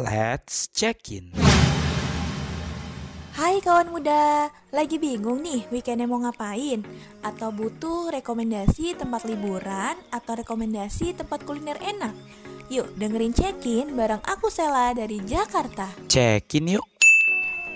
Let's check in. Hai kawan muda, lagi bingung nih weekendnya mau ngapain? Atau butuh rekomendasi tempat liburan atau rekomendasi tempat kuliner enak? Yuk dengerin check-in bareng aku Sela dari Jakarta. Check in yuk.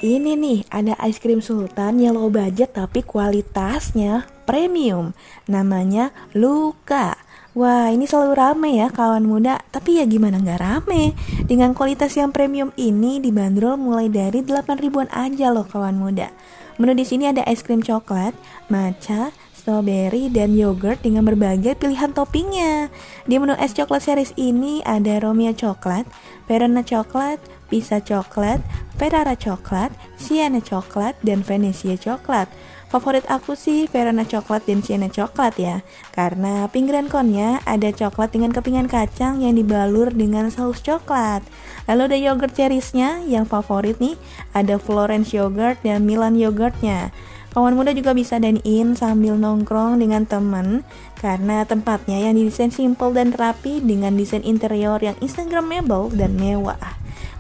Ini nih ada es krim sultan yang low budget tapi kualitasnya premium. Namanya Luka. Wah ini selalu rame ya kawan muda. Tapi ya gimana nggak rame. Dengan kualitas yang premium ini dibanderol mulai dari 8 ribuan aja loh kawan muda. Menu di sini ada es krim coklat, matcha, strawberry, dan yogurt dengan berbagai pilihan toppingnya. Di menu es coklat series ini ada Romeo coklat, Verona coklat, Pisa coklat, Ferrara coklat, Sienna coklat, dan Venezia coklat Favorit aku sih Verona coklat dan Sienna coklat ya. Karena pinggiran konnya ada coklat dengan kepingan kacang yang dibalur dengan saus coklat. Lalu ada yogurt cherriesnya yang favorit nih Ada Florence yogurt dan Milan yogurtnya. Kawan muda juga bisa dine in sambil nongkrong dengan temen Karena tempatnya yang didesain simple dan rapi dengan desain interior yang instagramable dan mewah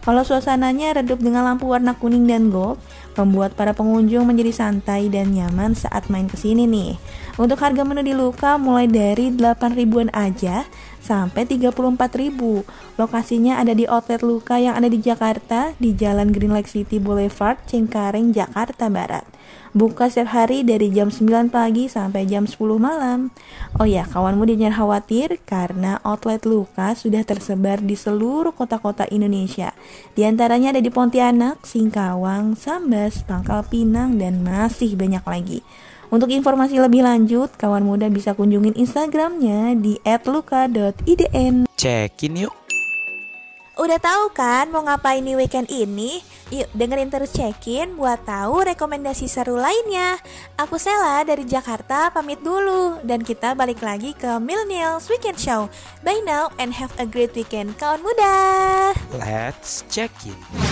kalau suasananya redup dengan lampu warna kuning dan gold, membuat para pengunjung menjadi santai dan nyaman saat main ke sini nih. Untuk harga menu di Luka mulai dari 8 ribuan aja sampai 34 ribu. Lokasinya ada di outlet Luka yang ada di Jakarta di Jalan Green Lake City Boulevard, Cengkareng, Jakarta Barat. Buka setiap hari dari jam 9 pagi sampai jam 10 malam. Oh ya, kawanmu jangan khawatir karena outlet Luka sudah tersebar di seluruh kota-kota Indonesia. Di antaranya ada di Pontianak, Singkawang, Sambas, Pangkal Pinang, dan masih banyak lagi. Untuk informasi lebih lanjut, kawan muda bisa kunjungin Instagramnya di @luka.idn. Check in yuk. Udah tahu kan mau ngapain nih weekend ini? Yuk dengerin terus check-in buat tahu rekomendasi seru lainnya. Aku Sela dari Jakarta pamit dulu dan kita balik lagi ke Millennials Weekend Show. Bye now and have a great weekend kawan muda. Let's check in.